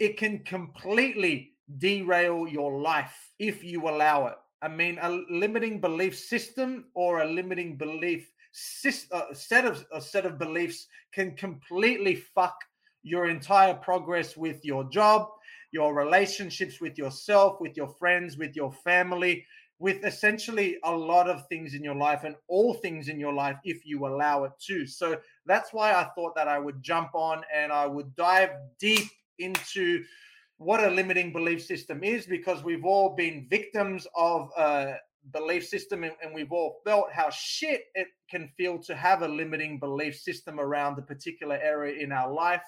It can completely derail your life if you allow it. I mean, a limiting belief system or a limiting belief a uh, set of a set of beliefs can completely fuck your entire progress with your job, your relationships with yourself, with your friends, with your family, with essentially a lot of things in your life and all things in your life if you allow it to. So that's why I thought that I would jump on and I would dive deep into what a limiting belief system is because we've all been victims of a belief system and, we've all felt how shit it can feel to have a limiting belief system around a particular area in our life.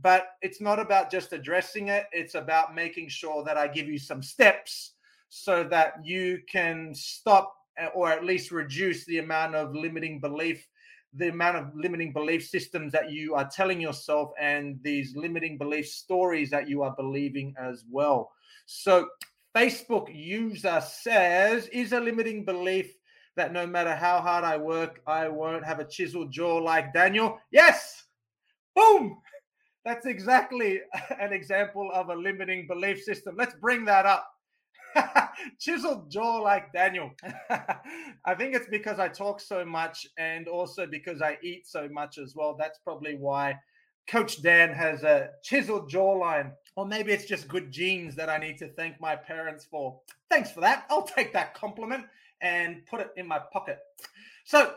But it's not about just addressing it, it's about making sure that I give you some steps so that you can stop eh, or at least reduce the amount of limiting belief the amount of limiting belief systems that you are telling yourself and these limiting belief stories that you are believing as well. So, Facebook user says, is a limiting belief that no matter how hard I work, I won't have a chiseled jaw like Daniel? Yes! Boom! That's exactly an example of a limiting belief system. Let's bring that up. chiseled jaw like Daniel. I think it's because I talk so much and also because I eat so much as well. That's probably why Coach Dan has a chiseled jawline. Or maybe it's just good genes that I need to thank my parents for. Thanks for that. I'll take that compliment and put it in my pocket. So,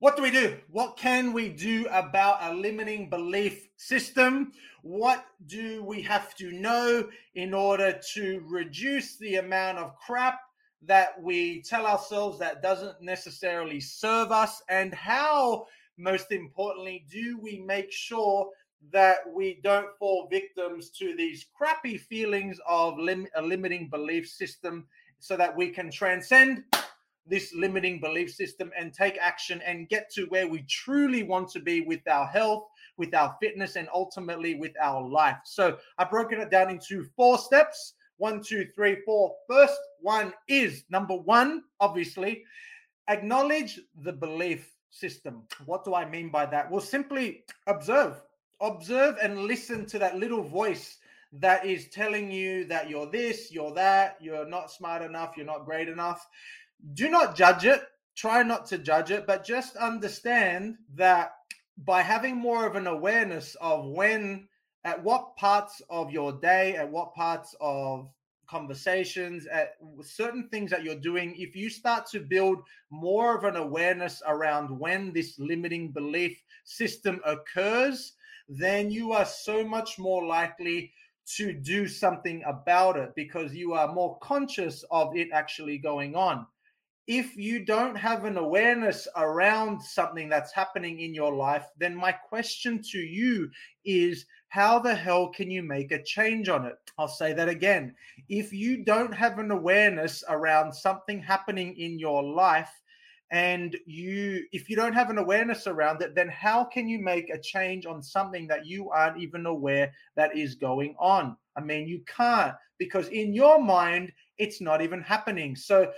what do we do? What can we do about a limiting belief system? What do we have to know in order to reduce the amount of crap that we tell ourselves that doesn't necessarily serve us? And how, most importantly, do we make sure that we don't fall victims to these crappy feelings of lim- a limiting belief system so that we can transcend this limiting belief system and take action and get to where we truly want to be with our health, with our fitness, and ultimately with our life. So I've broken it down into four steps one, two, three, four. First one is number one, obviously, acknowledge the belief system. What do I mean by that? Well, simply observe, observe and listen to that little voice that is telling you that you're this, you're that, you're not smart enough, you're not great enough do not judge it. Try not to judge it, but just understand that by having more of an awareness of when, at what parts of your day, at what parts of conversations, at certain things that you're doing, if you start to build more of an awareness around when this limiting belief system occurs, then you are so much more likely to do something about it because you are more conscious of it actually going on if you don't have an awareness around something that's happening in your life, then my question to you is how the hell can you make a change on it? I'll say that again. If you don't have an awareness around something happening in your life, and you if you don't have an awareness around it then how can you make a change on something that you aren't even aware that is going on i mean you can't because in your mind it's not even happening so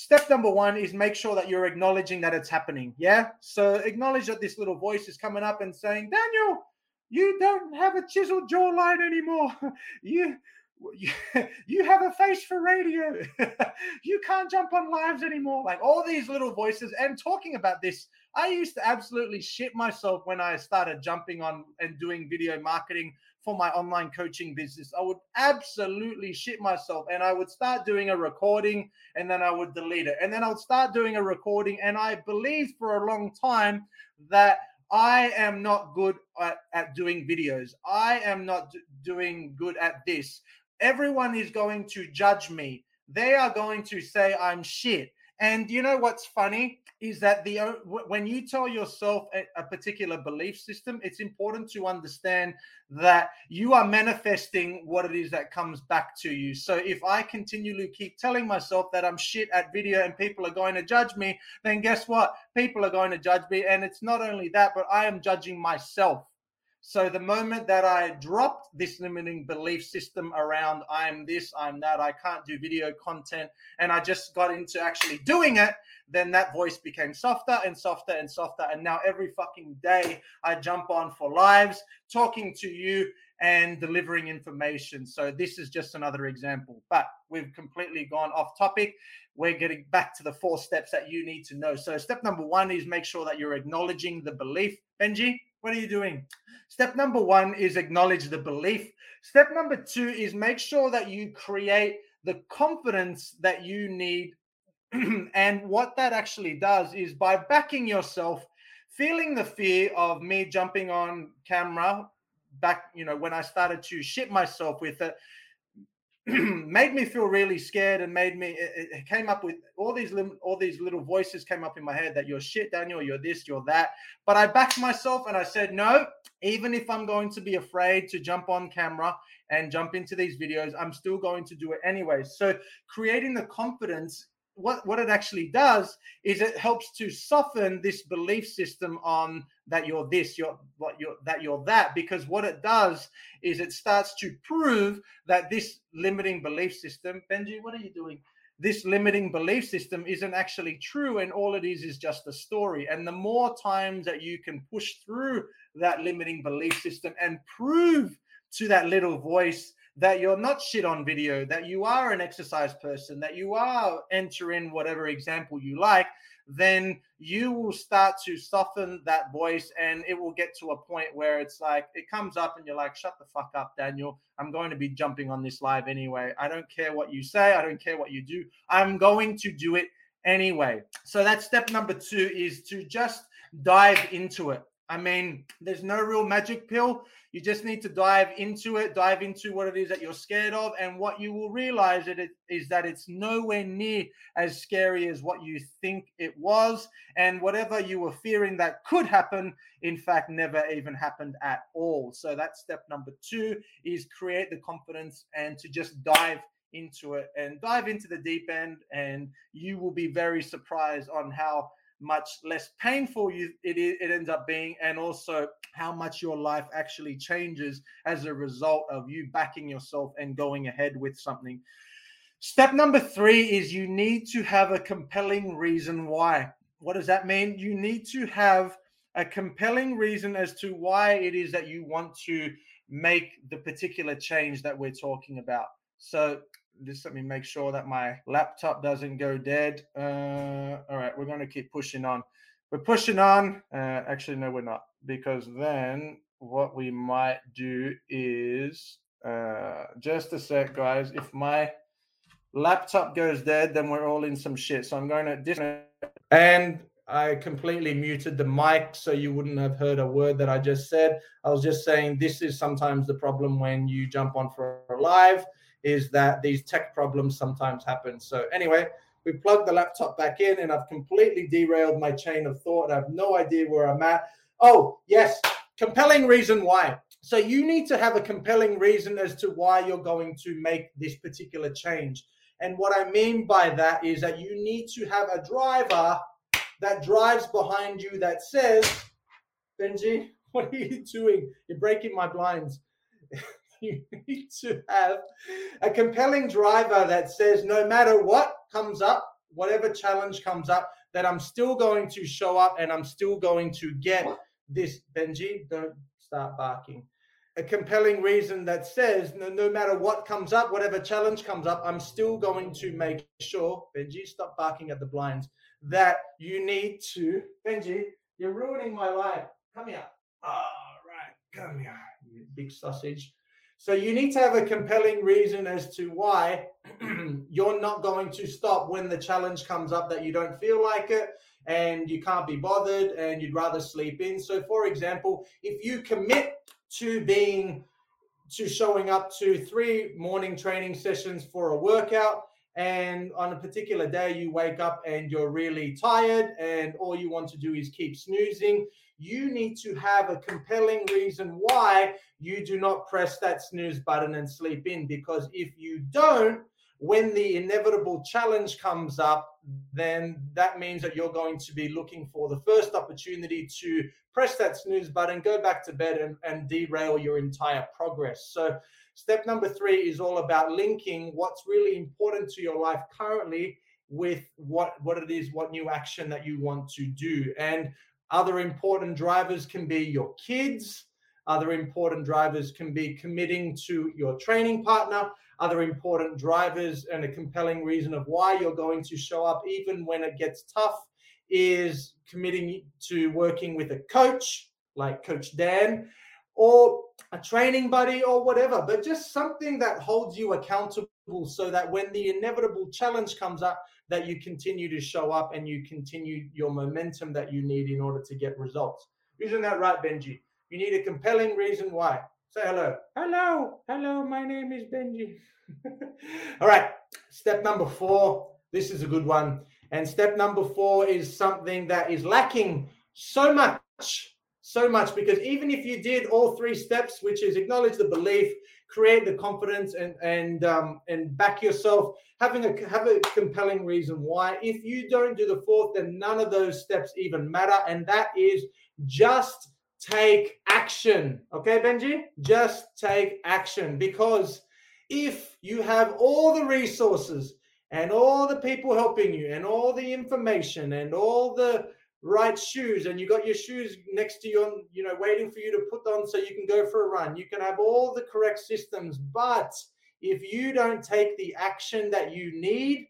Step number one is make sure that you're acknowledging that it's happening. Yeah. So acknowledge that this little voice is coming up and saying, Daniel, you don't have a chiseled jawline anymore. you you have a face for radio. you can't jump on lives anymore. Like all these little voices and talking about this. I used to absolutely shit myself when I started jumping on and doing video marketing for my online coaching business. I would absolutely shit myself and I would start doing a recording and then I would delete it. And then I would start doing a recording. And I believed for a long time that I am not good at, at doing videos. I am not d- doing good at this. Everyone is going to judge me. They are going to say I'm shit. And you know what's funny is that the when you tell yourself a, a, particular belief system, it's important to understand that you are manifesting what it is that comes back to you. So if I continually keep telling myself that I'm shit at video and people are going to judge me, then guess what? People are going to judge me, and it's not only that, but I am judging myself. So the moment that I dropped this limiting belief system around I'm this, I'm that, I can't do video content, and I just got into actually doing it, then that voice became softer and softer and softer. And now every fucking day I jump on for lives, talking to you and delivering information. So this is just another example, but we've completely gone off topic. We're getting back to the four steps that you need to know. So step number one is make sure that you're acknowledging the belief. Benji, what are you doing? Step number one is acknowledge the belief. Step number two is make sure that you create the confidence that you need. and what that actually does is by backing yourself, feeling the fear of me jumping on camera back, you know, when I started to shit myself with it, made me feel really scared and made me it, it, came up with all these all these little voices came up in my head that you're shit daniel you're this you're that. But i backed myself and i said no even if i'm going to be afraid to jump on camera and jump into these videos i'm still going to do it anyway. So creating the confidence what what it actually does is it helps to soften this belief system on that you're this you're what you're that you're that because what it does is it starts to prove that this limiting belief system benji what are you doing? This limiting belief system isn't actually true and all it is is just a story. And the more times that you can push through that limiting belief system and prove to that little voice that you're not shit on video, that you are an exercise person, that you are entering whatever example you like, then you will start to soften that voice and it will get to a point where it's like it comes up and you're like, shut the fuck up, Daniel. I'm going to be jumping on this live anyway. I don't care what you say, I don't care what you do. I'm going to do it anyway. So that's step number two is to just dive into it. I mean, there's no real magic pill. You just need to dive into it, dive into what it is that you're scared of. And what you will realize that it is that it's nowhere near as scary as what you think it was. And whatever you were fearing that could happen, in fact, never even happened at all. So that's step number two is create the confidence and to just dive into it and dive into the deep end. And you will be very surprised on how much less painful you, it, it ends up being, and also how much your life actually changes as a result of you backing yourself and going ahead with something. Step number three is you need to have a compelling reason why. What does that mean? You need to have a compelling reason as to why it is that you want to make the particular change that we're talking about. So just let me make sure that my laptop doesn't go dead. Uh, all right, we're going to keep pushing on. We're pushing on. Uh, actually, no, we're not, because then what we might do is uh, just a sec, guys. If my laptop goes dead, then we're all in some shit. So I'm going to disconnect. And I completely muted the mic so you wouldn't have heard a word that I just said. I was just saying this is sometimes the problem when you jump on for a live is that these tech problems sometimes happen. So anyway, we plugged the laptop back in and I've completely derailed my chain of thought. I have no idea where I'm at. Oh, yes, compelling reason why. So you need to have a compelling reason as to why you're going to make this particular change. And what I mean by that is that you need to have a driver that drives behind you that says, Benji, what are you doing? You're breaking my blinds. you need to have a compelling driver that says no matter what comes up, whatever challenge comes up, that I'm still going to show up and I'm still going to get this. Benji, don't start barking. A compelling reason that says no, no matter what comes up, whatever challenge comes up, I'm still going to make sure, Benji, stop barking at the blinds, that you need to. Benji, you're ruining my life. Come here. All right, come here, you big sausage. So you need to have a compelling reason as to why you're not going to stop when the challenge comes up that you don't feel like it and you can't be bothered and you'd rather sleep in. So for example, if you commit to being to showing up to three morning training sessions for a workout and on a particular day you wake up and you're really tired and all you want to do is keep snoozing you need to have a compelling reason why you do not press that snooze button and sleep in because if you don't when the inevitable challenge comes up, then that means that you're going to be looking for the first opportunity to press that snooze button, go back to bed, and, and derail your entire progress. So, step number three is all about linking what's really important to your life currently with what what it is what new action that you want to do and other important drivers can be your kids. Other important drivers can be committing to your training partner. Other important drivers and a compelling reason of why you're going to show up even when it gets tough is committing to working with a coach like coach dan or a training buddy or whatever but just something that holds you accountable so that when the inevitable challenge comes up that you continue to show up and you continue your momentum that you need in order to get results isn't that right benji you need a compelling reason why Say hello. Hello. Hello. My name is Benji. All right. Step number four. This is a good one. And step number four is something that is lacking so much, so much, because even if you did all three steps, which is acknowledge the belief, create the confidence, and and um, and back yourself, having a have a compelling reason why. If you don't do the fourth, then none of those steps even matter, and that is just take action. Okay, Benji? Just take action because if you have all the resources and all the people helping you and all the information and all the right shoes and you got your shoes next to you you know waiting for you to put on so you can go for a run you can have all the correct systems but if you don't take the action that you need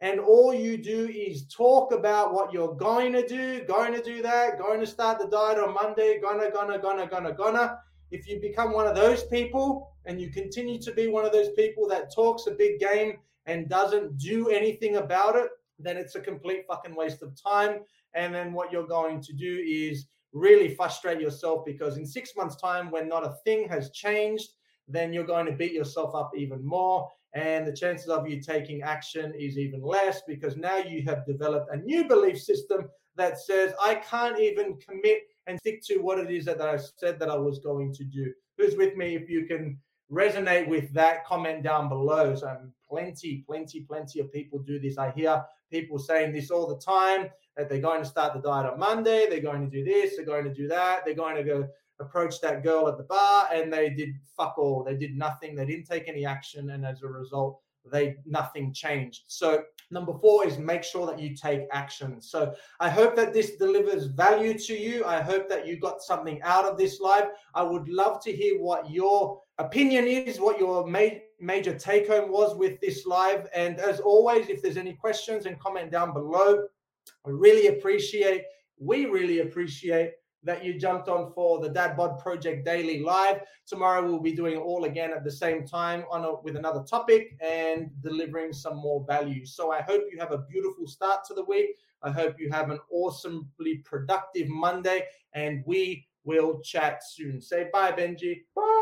and all you do is talk about what you're going to do, going to do that, going to start the diet on Monday, gonna, gonna, gonna, gonna, gonna. If you become one of those people and you continue to be one of those people that talks a big game and doesn't do anything about it, then it's a complete fucking waste of time. And then what you're going to do is really frustrate yourself because in six months' time, when not a thing has changed, then you're going to beat yourself up even more. And the chances of you taking action is even less because now you have developed a new belief system that says i can't even commit and stick to what it is that i said that i was going to do. Who's with me? If you can resonate with that comment down below. So plenty plenty plenty of people do this i hear people saying this all the time that they're going to start the diet on monday they're going to do this they're going to do that they're going to go approach that girl at the bar and they did fuck all. They did nothing. They didn't take any action. And as a result, they nothing changed. So number four is make sure that you take action. So I hope that this delivers value to you. I hope that you got something out of this live. I would love to hear what your opinion is, what your ma- major take home was with this live. And as always, if there's any questions and comment down below, I really appreciate, we really appreciate that you jumped on for the Dad Bod Project Daily Live. Tomorrow we'll be doing it all again at the same time on a, with another topic and delivering some more value. So I hope you have a beautiful start to the week. I hope you have an awesomely productive Monday, and we will chat soon. Say bye, Benji. Bye.